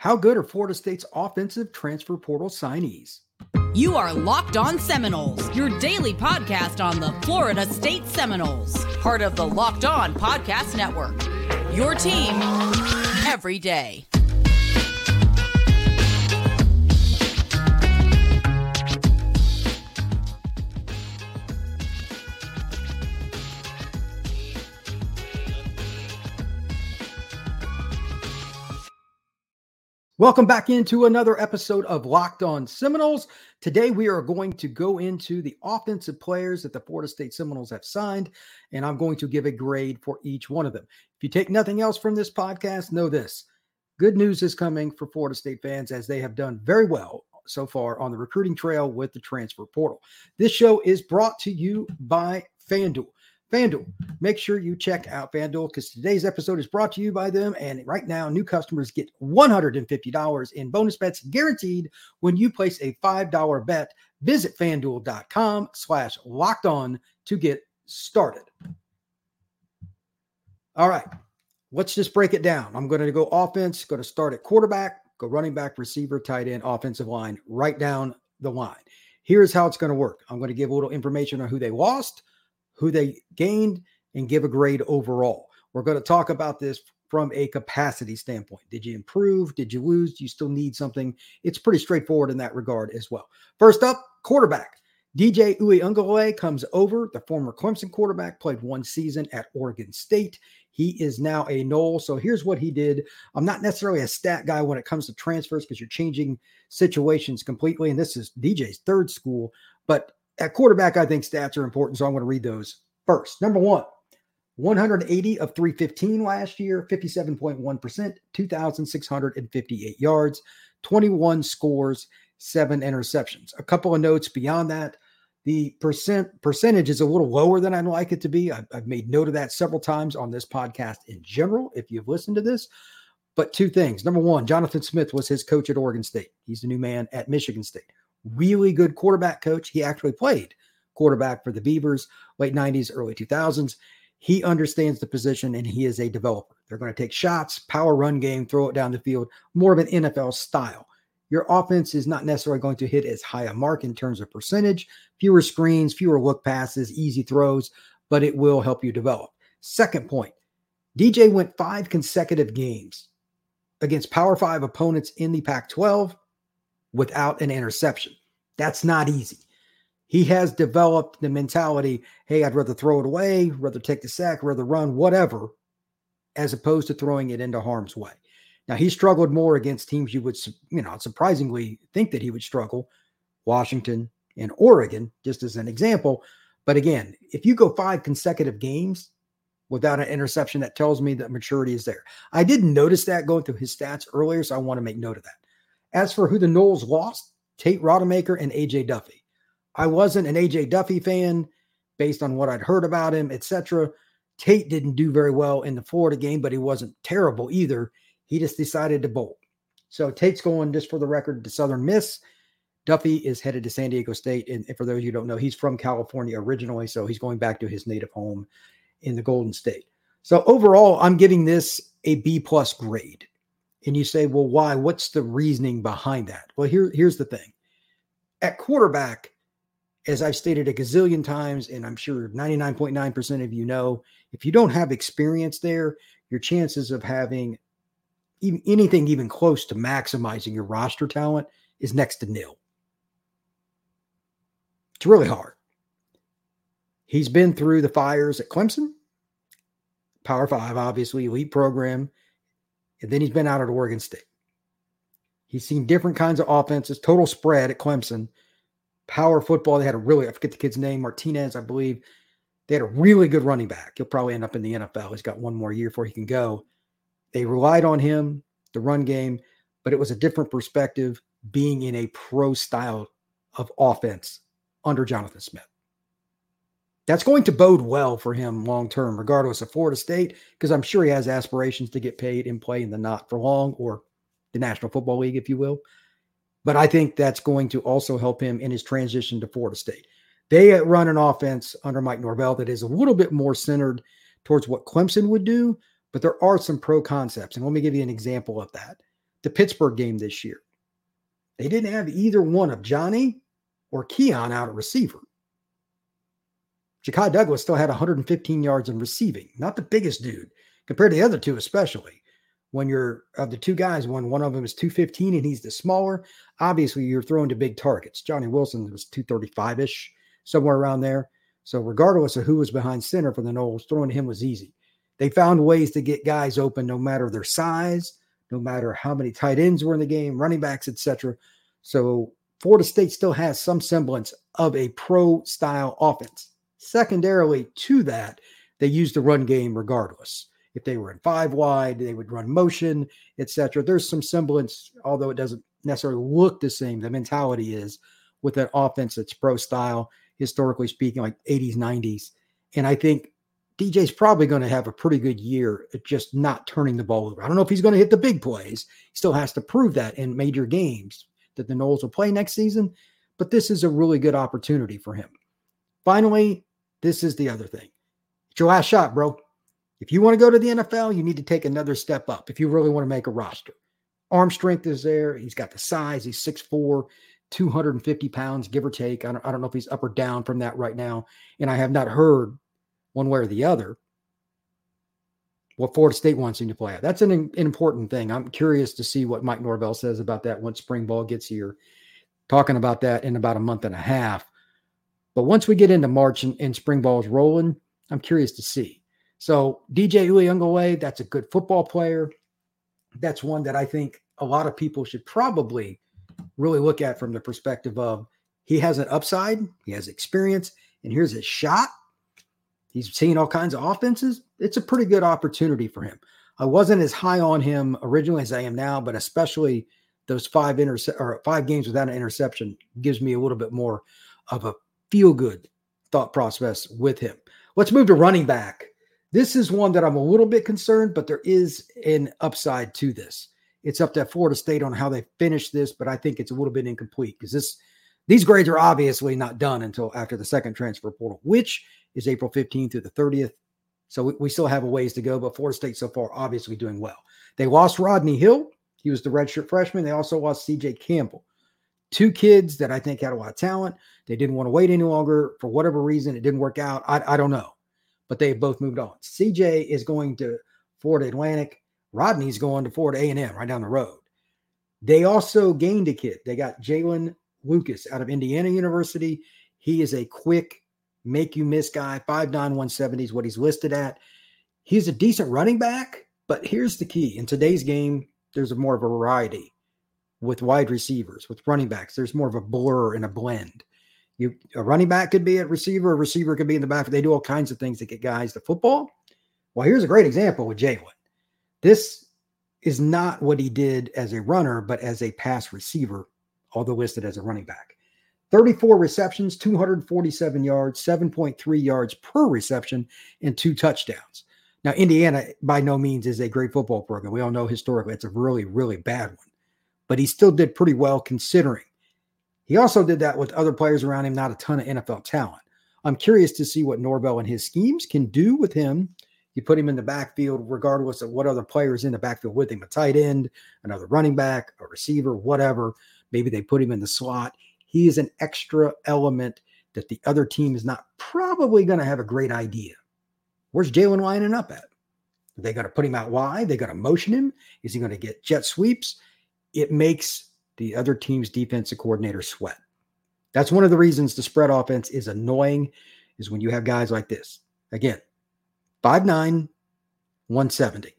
How good are Florida State's offensive transfer portal signees? You are Locked On Seminoles, your daily podcast on the Florida State Seminoles, part of the Locked On Podcast Network. Your team every day. Welcome back into another episode of Locked On Seminoles. Today we are going to go into the offensive players that the Florida State Seminoles have signed, and I'm going to give a grade for each one of them. If you take nothing else from this podcast, know this good news is coming for Florida State fans as they have done very well so far on the recruiting trail with the transfer portal. This show is brought to you by FanDuel. FanDuel. Make sure you check out FanDuel because today's episode is brought to you by them. And right now, new customers get $150 in bonus bets guaranteed when you place a $5 bet. Visit fanduel.com slash locked on to get started. All right, let's just break it down. I'm going to go offense, going to start at quarterback, go running back, receiver, tight end, offensive line, right down the line. Here's how it's going to work. I'm going to give a little information on who they lost who they gained, and give a grade overall. We're going to talk about this from a capacity standpoint. Did you improve? Did you lose? Do you still need something? It's pretty straightforward in that regard as well. First up, quarterback. DJ Uiagalelei comes over. The former Clemson quarterback played one season at Oregon State. He is now a Nole. So here's what he did. I'm not necessarily a stat guy when it comes to transfers because you're changing situations completely. And this is DJ's third school, but at quarterback, I think stats are important, so I'm going to read those first. Number one, 180 of 315 last year, 57.1%, 2,658 yards, 21 scores, seven interceptions. A couple of notes beyond that. The percent percentage is a little lower than I'd like it to be. I've, I've made note of that several times on this podcast in general, if you've listened to this. But two things. Number one, Jonathan Smith was his coach at Oregon State. He's the new man at Michigan State really good quarterback coach. He actually played quarterback for the Beavers, late 90s, early 2000s. He understands the position and he is a developer. They're going to take shots, power run game, throw it down the field, more of an NFL style. Your offense is not necessarily going to hit as high a mark in terms of percentage, fewer screens, fewer look passes, easy throws, but it will help you develop. Second point DJ went five consecutive games against Power Five opponents in the Pac 12 without an interception. That's not easy. He has developed the mentality hey, I'd rather throw it away, rather take the sack, rather run, whatever, as opposed to throwing it into harm's way. Now, he struggled more against teams you would, you know, surprisingly think that he would struggle Washington and Oregon, just as an example. But again, if you go five consecutive games without an interception, that tells me that maturity is there. I didn't notice that going through his stats earlier, so I want to make note of that. As for who the Noles lost, Tate Rodemaker and AJ Duffy. I wasn't an AJ Duffy fan based on what I'd heard about him, etc. Tate didn't do very well in the Florida game, but he wasn't terrible either. He just decided to bolt. So Tate's going just for the record to Southern Miss. Duffy is headed to San Diego State. And for those you don't know, he's from California originally. So he's going back to his native home in the Golden State. So overall, I'm giving this a B plus grade. And you say, well, why? What's the reasoning behind that? Well, here, here's the thing. At quarterback, as I've stated a gazillion times, and I'm sure 99.9% of you know, if you don't have experience there, your chances of having even anything even close to maximizing your roster talent is next to nil. It's really hard. He's been through the fires at Clemson, Power Five, obviously, elite program. And then he's been out at Oregon State. He's seen different kinds of offenses, total spread at Clemson, power football. They had a really, I forget the kid's name, Martinez, I believe. They had a really good running back. He'll probably end up in the NFL. He's got one more year before he can go. They relied on him, the run game, but it was a different perspective being in a pro style of offense under Jonathan Smith that's going to bode well for him long term, regardless of Florida State, because I'm sure he has aspirations to get paid and play in the not for long or the National Football League, if you will. But I think that's going to also help him in his transition to Florida State. They uh, run an offense under Mike Norvell that is a little bit more centered towards what Clemson would do, but there are some pro concepts. And let me give you an example of that. the Pittsburgh game this year. They didn't have either one of Johnny or Keon out at receiver. Ja'Khi Douglas still had 115 yards in receiving, not the biggest dude compared to the other two, especially when you're of the two guys, when one of them is 215 and he's the smaller, obviously you're throwing to big targets. Johnny Wilson was 235 ish, somewhere around there. So, regardless of who was behind center for the Noles, throwing to him was easy. They found ways to get guys open no matter their size, no matter how many tight ends were in the game, running backs, etc. So, Florida State still has some semblance of a pro style offense. Secondarily to that, they use the run game regardless. If they were in five wide, they would run motion, etc. There's some semblance, although it doesn't necessarily look the same. The mentality is with an offense that's pro style, historically speaking, like 80s, 90s. And I think DJ's probably going to have a pretty good year at just not turning the ball over. I don't know if he's going to hit the big plays. He still has to prove that in major games that the Noles will play next season. But this is a really good opportunity for him. Finally, this is the other thing. It's your last shot, bro. If you want to go to the NFL, you need to take another step up if you really want to make a roster. Arm strength is there. He's got the size. He's 6'4, 250 pounds, give or take. I don't, I don't know if he's up or down from that right now. And I have not heard one way or the other what Florida State wants him to play at. That's an, an important thing. I'm curious to see what Mike Norvell says about that once spring ball gets here. Talking about that in about a month and a half. But once we get into March and, and spring ball is rolling, I'm curious to see. So DJ Uiagalelei, that's a good football player. That's one that I think a lot of people should probably really look at from the perspective of he has an upside, he has experience, and here's his shot. He's seen all kinds of offenses. It's a pretty good opportunity for him. I wasn't as high on him originally as I am now, but especially those five interce- or five games without an interception gives me a little bit more of a feel good thought process with him. Let's move to running back. This is one that I'm a little bit concerned, but there is an upside to this. It's up to Florida State on how they finish this, but I think it's a little bit incomplete because this these grades are obviously not done until after the second transfer portal, which is April 15th through the 30th. So we, we still have a ways to go, but Florida State so far obviously doing well. They lost Rodney Hill. He was the redshirt freshman. They also lost CJ Campbell. Two kids that I think had a lot of talent. They didn't want to wait any longer for whatever reason. It didn't work out. I, I don't know but they both moved on. CJ is going to Florida Atlantic. Rodney's going to Florida A&M right down the road. They also gained a kid. They got Jaylin Lucas out of Indiana University. He is a quick, make you miss guy. 5'9, 170 is what he's listed at. He's a decent running back, but here's the key. In today's game, there's a more of a variety with wide receivers, with running backs. There's more of a blur and a blend. You a running back could be a receiver, a receiver could be in the back. They do all kinds of things to get guys to football. Well, here's a great example with Jaylin. This is not what he did as a runner, but as a pass receiver, although listed as a running back. 34 receptions, 247 yards, 7.3 yards per reception, and two touchdowns. Now, Indiana by no means is a great football program. We all know historically it's a really, really bad one, but he still did pretty well considering. He also did that with other players around him, not a ton of NFL talent. I'm curious to see what Norvell and his schemes can do with him. You put him in the backfield, regardless of what other players in the backfield with him a tight end, another running back, a receiver, whatever. Maybe they put him in the slot. He is an extra element that the other team is not probably going to have a great idea. Where's Jaylin lining up at? Are they going to put him out wide? They going to motion him? Is he going to get jet sweeps? It makes the other team's defensive coordinator sweat. That's one of the reasons the spread offense is annoying, is when you have guys like this. Again, 5'9, 170.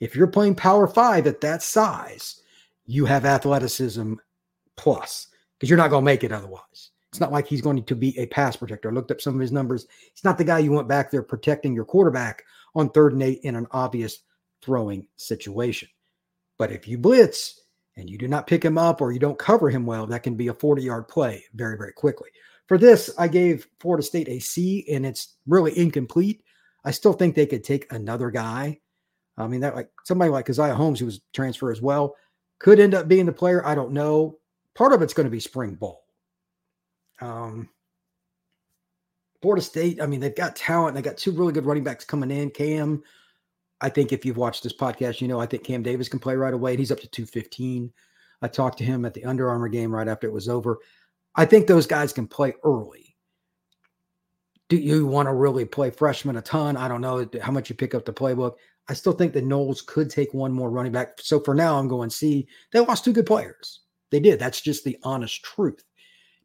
If you're playing power five at that size, you have athleticism plus because you're not going to make it otherwise. It's not like he's going to be a pass protector. I looked up some of his numbers. He's not the guy you want back there protecting your quarterback on third and eight in an obvious throwing situation. But if you blitz, and you do not pick him up or you don't cover him well, that can be a 40 yard play very, very quickly. For this, I gave Florida State a C, and it's really incomplete. I still think they could take another guy. I mean, that like somebody like Isaiah Holmes, who was transfer as well, could end up being the player. I don't know. Part of it's going to be spring ball. Um, Florida State, I mean, they've got talent. They got two really good running backs coming in. Kam I think if you've watched this podcast, you know I think Kam Davis can play right away. He's up to 215. I talked to him at the Under Armour game right after it was over. I think those guys can play early. Do you want to really play freshman a ton? I don't know how much you pick up the playbook. I still think the Noles could take one more running back. So for now, I'm going see. They lost two good players. They did. That's just the honest truth.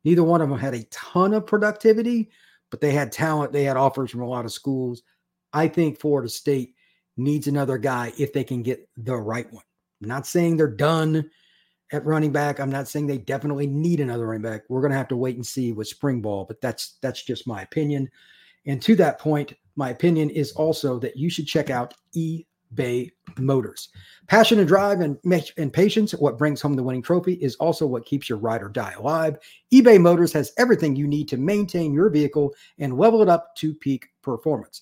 Neither one of them had a ton of productivity, but they had talent. They had offers from a lot of schools. I think Florida State needs another guy if they can get the right one. I'm not saying they're done at running back. I'm not saying they definitely need another running back. We're going to have to wait and see with spring ball, but that's that's just my opinion. And to that point, my opinion is also that you should check out eBay Motors. Passion and drive and, and patience, what brings home the winning trophy, is also what keeps your ride or die alive. eBay Motors has everything you need to maintain your vehicle and level it up to peak performance.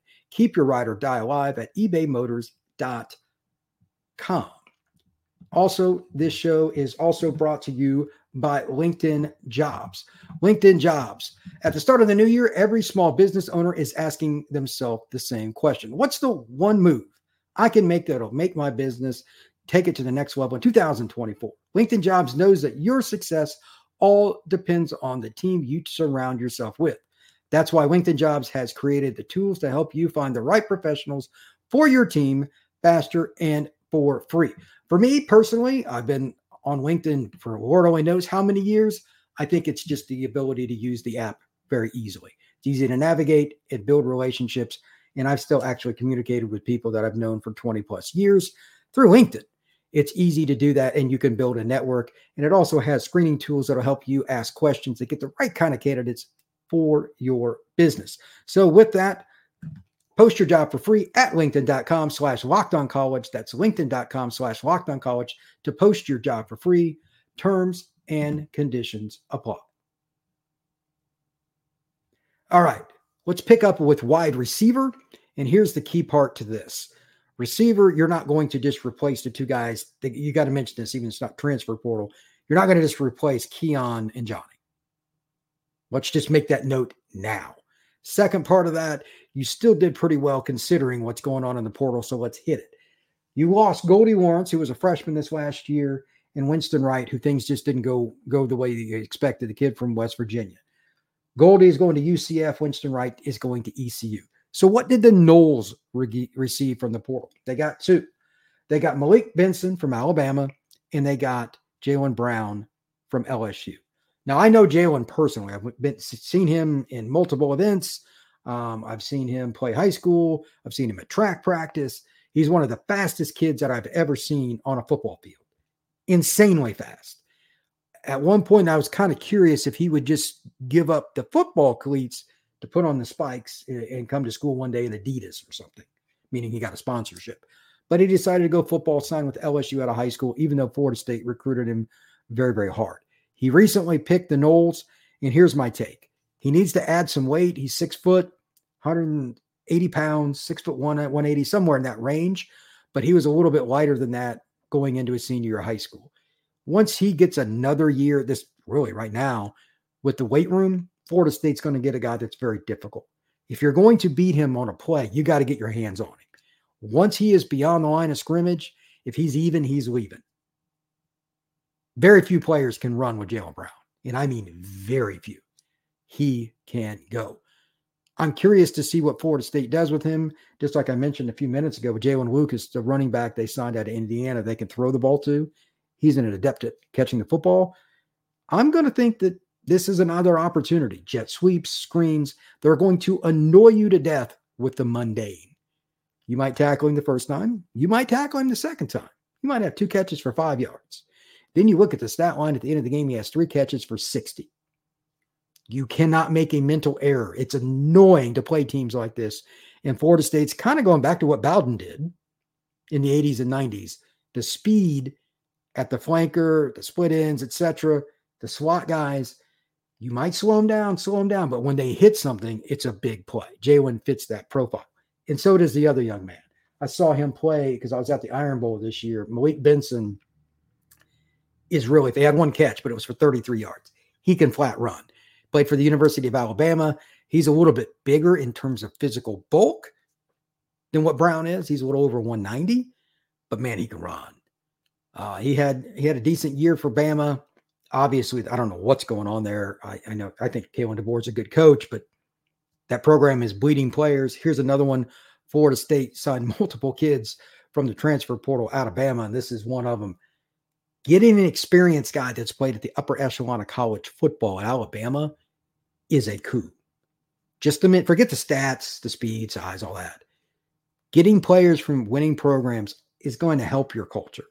Keep your ride or die alive at ebaymotors.com. Also, this show is also brought to you by LinkedIn Jobs. LinkedIn Jobs. At the start of the new year, every small business owner is asking themselves the same question What's the one move I can make that'll make my business take it to the next level in 2024? LinkedIn Jobs knows that your success all depends on the team you surround yourself with. That's why LinkedIn Jobs has created the tools to help you find the right professionals for your team faster and for free. For me personally, I've been on LinkedIn for Lord only knows how many years. I think it's just the ability to use the app very easily. It's easy to navigate and build relationships. And I've still actually communicated with people that I've known for 20 plus years through LinkedIn. It's easy to do that, and you can build a network. And it also has screening tools that'll help you ask questions to get the right kind of candidates for your business. So, with that, Post your job for free at linkedin.com slash locked on college. That's linkedin.com slash locked on college to post your job for free. Terms and conditions apply. All right, let's pick up with wide receiver. And here's the key part to this receiver, you're not going to just replace the two guys. You got to mention this, even if it's not transfer portal. You're not going to just replace Keon and Johnny. Let's just make that note now. Second part of that, you still did pretty well considering what's going on in the portal. So let's hit it. You lost Goldie Lawrence, who was a freshman this last year, and Winston Wright, who things just didn't go go the way you expected. The kid from West Virginia. Goldie is going to UCF. Winston Wright is going to ECU. So what did the Noles re- receive from the portal? They got two. They got Malik Benson from Alabama, and they got Jalen Brown from LSU. Now I know Jalen personally. I've been seen him in multiple events. Um, I've seen him play high school. I've seen him at track practice. He's one of the fastest kids that I've ever seen on a football field. Insanely fast. At one point, I was kind of curious if he would just give up the football cleats to put on the spikes and come to school one day in Adidas or something, meaning he got a sponsorship. But he decided to go football sign with LSU out of high school, even though Florida State recruited him very, very hard. He recently picked the Noles, and here's my take. He needs to add some weight. He's six foot, 180 pounds, six foot one uh, at 180, somewhere in that range. But he was a little bit lighter than that going into his senior year of high school. Once he gets another year, this really right now, with the weight room, Florida State's going to get a guy that's very difficult. If you're going to beat him on a play, you got to get your hands on him. Once he is beyond the line of scrimmage, if he's even, he's leaving. Very few players can run with Jalen Brown. And I mean, very few. He can go. I'm curious to see what Florida State does with him. Just like I mentioned a few minutes ago Jaylin Lucas, the running back they signed out of Indiana, they can throw the ball to. He's an adept at catching the football. I'm going to think that this is another opportunity. Jet sweeps, screens, they're going to annoy you to death with the mundane. You might tackle him the first time. You might tackle him the second time. You might have two catches for five yards. Then you look at the stat line at the end of the game, he has three catches for 60. You cannot make a mental error. It's annoying to play teams like this. And Florida State's kind of going back to what Bowden did. in the 80s and 90s. The speed at the flanker, the split ends, etc., the SWAT guys, you might slow them down, slow them down, but when they hit something, it's a big play. Jalen fits that profile. And so does the other young man. I saw him play because I was at the Iron Bowl this year. Malik Benson is really, they had one catch, but it was for 33 yards. He can flat run. Played for the University of Alabama. He's a little bit bigger in terms of physical bulk than what Brown is. He's a little over 190, but man, he can run. Uh, he had he had a decent year for Bama. Obviously, I don't know what's going on there. I, I know I think Kalen DeBoer's a good coach, but that program is bleeding players. Here's another one. Florida State signed multiple kids from the transfer portal out of Bama, and this is one of them. Getting an experienced guy that's played at the upper echelon of college football at Alabama is a coup. Just a minute, forget the stats, the speed, size, all that. Getting players from winning programs is going to help your culture.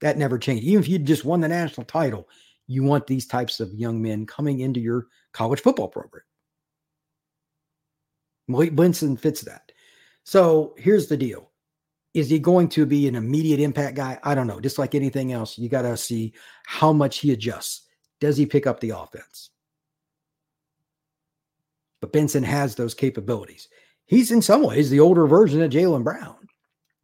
That never changed. Even if you just won the national title, you want these types of young men coming into your college football program. Malik Benson fits that. So here's the deal. Is he going to be an immediate impact guy? I don't know. Just like anything else, you got to see how much he adjusts. Does he pick up the offense? But Benson has those capabilities. He's in some ways the older version of Jalen Brown.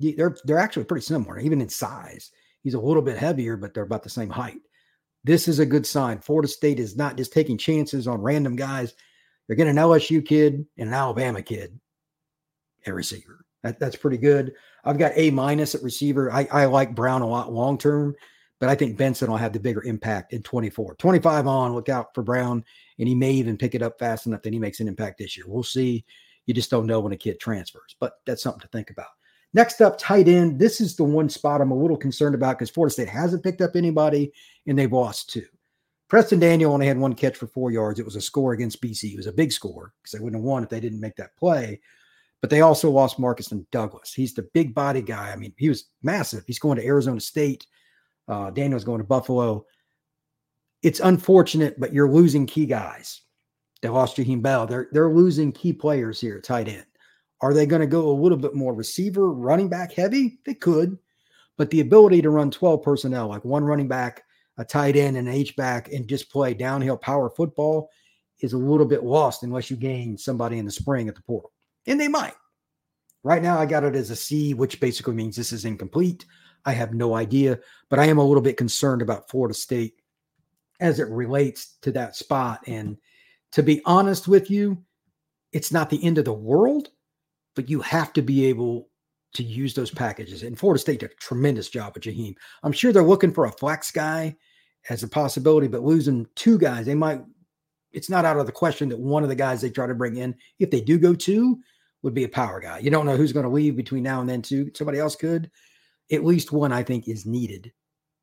They're they're actually pretty similar, even in size. He's a little bit heavier, but they're about the same height. This is a good sign. Florida State is not just taking chances on random guys. They're getting an LSU kid and an Alabama kid at receiver. That, that's pretty good. I've got A minus at receiver. I, I like Brown a lot long term, but I think Benson will have the bigger impact in 24. 25 on, look out for Brown, and he may even pick it up fast enough that he makes an impact this year. We'll see. You just don't know when a kid transfers, but that's something to think about. Next up, tight end. This is the one spot I'm a little concerned about because Florida State hasn't picked up anybody and they've lost two. Preston Daniel only had one catch for four yards. It was a score against BC. It was a big score because they wouldn't have won if they didn't make that play. But they also lost Markeston Douglas. He's the big body guy. I mean, he was massive. He's going to Arizona State. Uh, Daniel's going to Buffalo. It's unfortunate, but you're losing key guys. They lost Jaheim Bell. They're they're losing key players here, tight end. Are they going to go a little bit more receiver, running back heavy? They could, but the ability to run 12 personnel, like one running back, a tight end, and an H back, and just play downhill power football is a little bit lost unless you gain somebody in the spring at the portal. And they might. Right now, I got it as a C, which basically means this is incomplete. I have no idea, but I am a little bit concerned about Florida State as it relates to that spot. And to be honest with you, it's not the end of the world, but you have to be able to use those packages. And Florida State did a tremendous job with Jaheim. I'm sure they're looking for a flex guy as a possibility, but losing two guys, they might. It's not out of the question that one of the guys they try to bring in, if they do go two, would be a power guy. You don't know who's going to leave between now and then, too. Somebody else could. At least one, I think, is needed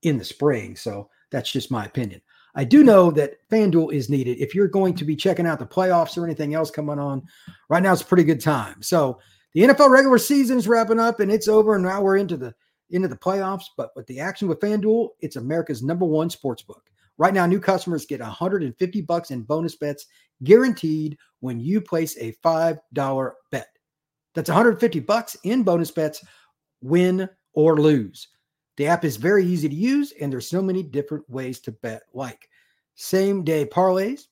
in the spring. So that's just my opinion. I do know that FanDuel is needed if you're going to be checking out the playoffs or anything else coming on. Right now, it's a pretty good time. So the NFL regular season is wrapping up and it's over, and now we're into the into the playoffs. But with the action with FanDuel, it's America's number one sports book. Right now, new customers get 150 bucks in bonus bets guaranteed when you place a $5 bet. That's 150 bucks in bonus bets, win or lose. The app is very easy to use, and there's so many different ways to bet, like same day parlays,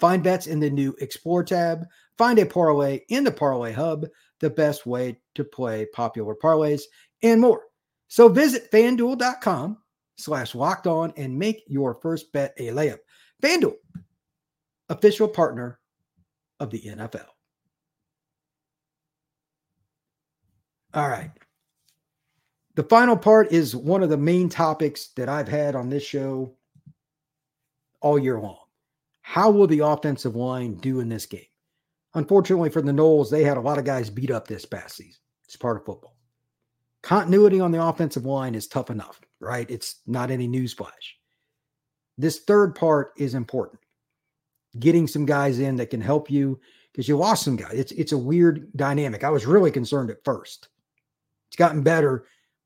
find bets in the new Explore tab, find a parlay in the Parlay Hub, the best way to play popular parlays, and more. So visit fanduel.com slash locked on and make your first bet a layup. FanDuel, official partner of the NFL. All right. The final part is one of the main topics that I've had on this show all year long. How will the offensive line do in this game? Unfortunately for the Noles, they had a lot of guys beat up this past season. It's part of football. Continuity on the offensive line is tough enough, right? It's not any newsflash. This third part is important. Getting some guys in that can help you because you lost some guys. It's it's a weird dynamic. I was really concerned at first. It's gotten better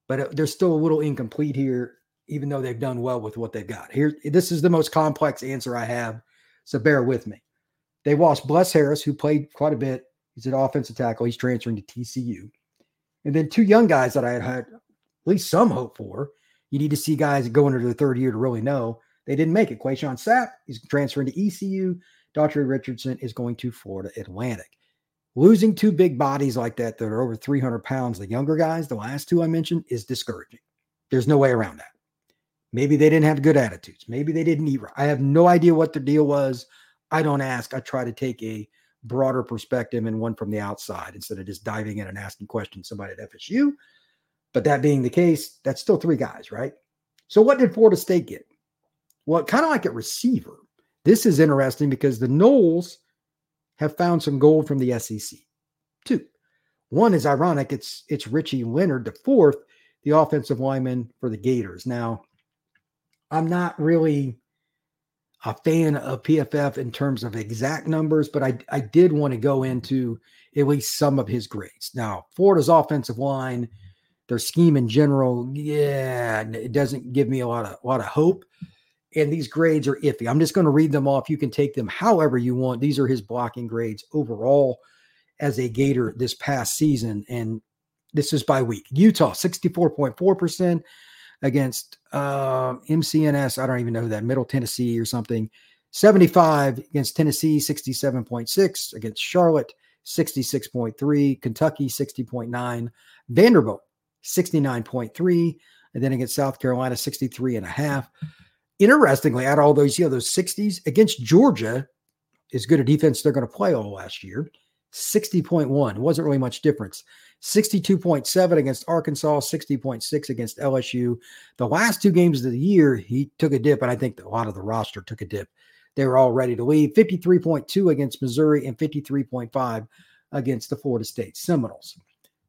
but uh, they're still a little incomplete here, even though they've done well with what they've got. Here, this is the most complex answer I have, so bear with me. They lost Bless Harris, who played quite a bit. He's an offensive tackle. He's transferring to TCU. And then two young guys that I had, had at least some hope for. You need to see guys go into their third year to really know. They didn't make it. Quayshawn Sapp is transferring to ECU. Daughtry Richardson is going to Florida Atlantic. Losing two big bodies like that that are over 300 pounds, the younger guys, the last two I mentioned, is discouraging. There's no way around that. Maybe they didn't have good attitudes. Maybe they didn't eat right. I have no idea what the deal was. I don't ask. I try to take a broader perspective and one from the outside instead of just diving in and asking questions somebody at FSU. But that being the case, that's still three guys, right? So what did Florida State get? Well, kind of like a receiver. This is interesting because the Noles have found some gold from the SEC. Two. One is ironic. It's it's Richie Leonard, the fourth, the offensive lineman for the Gators. Now, I'm not really a fan of PFF in terms of exact numbers, but I, I did want to go into at least some of his grades. Now, Florida's offensive line, their scheme in general, yeah, it doesn't give me a lot of a lot of hope. And these grades are iffy. I'm just going to read them off. You can take them however you want. These are his blocking grades overall as a Gator this past season. And this is by week. Utah, 64.4% against uh, MCNS. I don't even know that Middle Tennessee or something. 75 against Tennessee, 67.6 against Charlotte, 66.3, Kentucky, 60.9, Vanderbilt, 69.3, and then against South Carolina, 63 and a half. Interestingly, out of all those, you know, those 60s against Georgia, as good a defense they're going to play all last year, 60.1. Wasn't really much difference. 62.7 against Arkansas, 60.6 against LSU. The last two games of the year, he took a dip, and I think a lot of the roster took a dip. They were all ready to leave. 53.2 against Missouri and 53.5 against the Florida State Seminoles.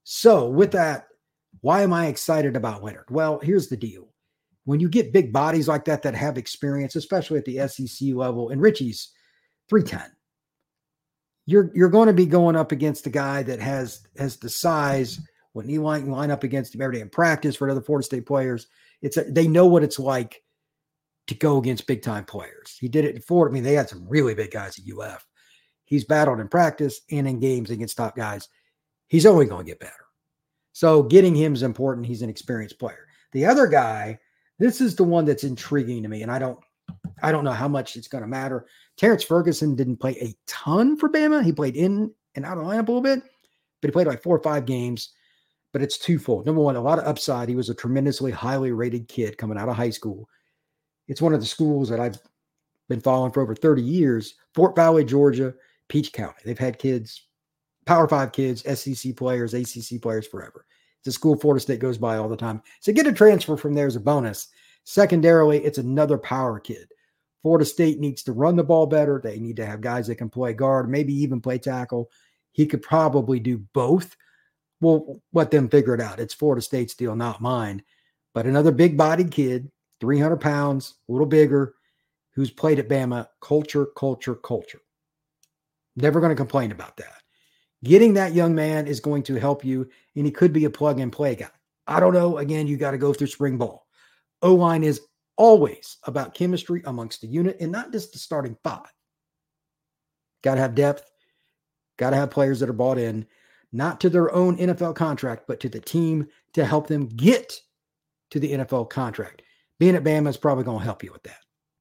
So, with that, why am I excited about Leonard? Well, here's the deal. When you get big bodies like that that have experience, especially at the SEC level, and Richie's 310, you're you're going to be going up against a guy that has has the size when you line, line up against him every day in practice for other Florida State players. It's a, they know what it's like to go against big time players. He did it in Florida. I mean, they had some really big guys at UF. He's battled in practice and in games against top guys. He's only going to get better. So getting him is important. He's an experienced player. The other guy, this is the one that's intriguing to me, and I don't I don't know how much it's going to matter. Terrence Ferguson didn't play a ton for Bama. He played in and out of the lineup a little bit, but he played like four or five games. But it's twofold. Number one, a lot of upside. He was a tremendously highly rated kid coming out of high school. It's one of the schools that I've been following for over 30 years. Fort Valley, Georgia, Peach County. They've had kids, Power Five kids, SEC players, ACC players forever. It's a school Florida State goes by all the time. So get a transfer from there as a bonus. Secondarily, it's another power kid. Florida State needs to run the ball better. They need to have guys that can play guard, maybe even play tackle. He could probably do both. We'll let them figure it out. It's Florida State's deal, not mine. But another big bodied kid, 300 pounds, a little bigger, who's played at Bama, culture, culture, culture. Never going to complain about that. Getting that young man is going to help you, and he could be a plug and play guy. I don't know. Again, you got to go through spring ball. O line is always about chemistry amongst the unit and not just the starting five. Got to have depth, got to have players that are bought in, not to their own NFL contract, but to the team to help them get to the NFL contract. Being at Bama is probably going to help you with that.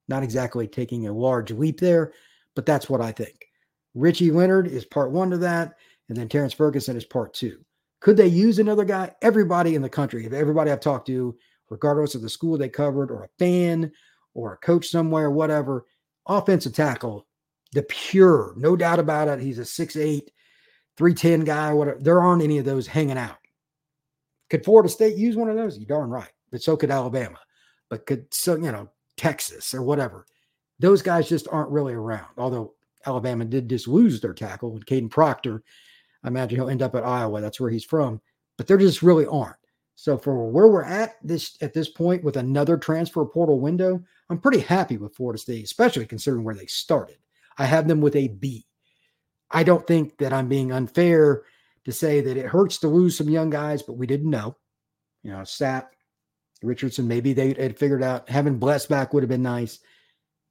Not exactly taking a large leap there, but that's what I think. Richie Leonard is part one to that, and then Terrence Ferguson is part two. Could they use another guy? Everybody in the country, if everybody I've talked to regardless of the school they covered or a fan or a coach somewhere, whatever. Offensive tackle, the pure, no doubt about it. He's a 6'8, 310 guy, whatever. There aren't any of those hanging out. Could Florida State use one of those? You darn right. But so could Alabama. But could so, you know, Texas or whatever. Those guys just aren't really around. Although Alabama did just lose their tackle with Kadyn Proctor. I imagine he'll end up at Iowa. That's where he's from. But there just really aren't. So for where we're at this at this point with another transfer portal window, I'm pretty happy with Florida State, especially considering where they started. I have them with a B. I don't think that I'm being unfair to say that it hurts to lose some young guys, but we didn't know. You know, Sapp, Richardson, maybe they had figured out having Bless back would have been nice.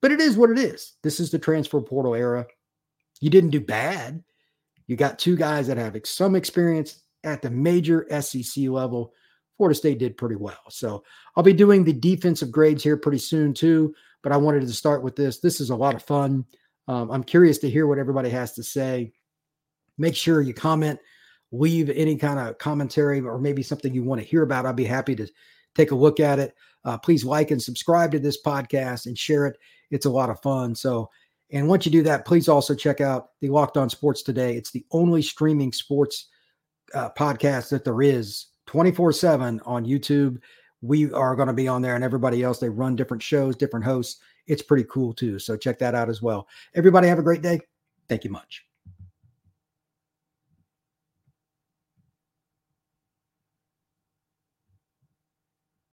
But it is what it is. This is the transfer portal era. You didn't do bad. You got two guys that have some experience at the major SEC level Florida State did pretty well. So I'll be doing the defensive grades here pretty soon too. But I wanted to start with this. This is a lot of fun. Um, I'm curious to hear what everybody has to say. Make sure you comment, leave any kind of commentary or maybe something you want to hear about. I'll be happy to take a look at it. Uh, please like and subscribe to this podcast and share it. It's a lot of fun. So, and once you do that, please also check out the Locked On Sports Today. It's the only streaming sports uh, podcast that there is 24 7 on YouTube. We are going to be on there, and everybody else, they run different shows, different hosts. It's pretty cool too. So check that out as well. Everybody have a great day. Thank you much.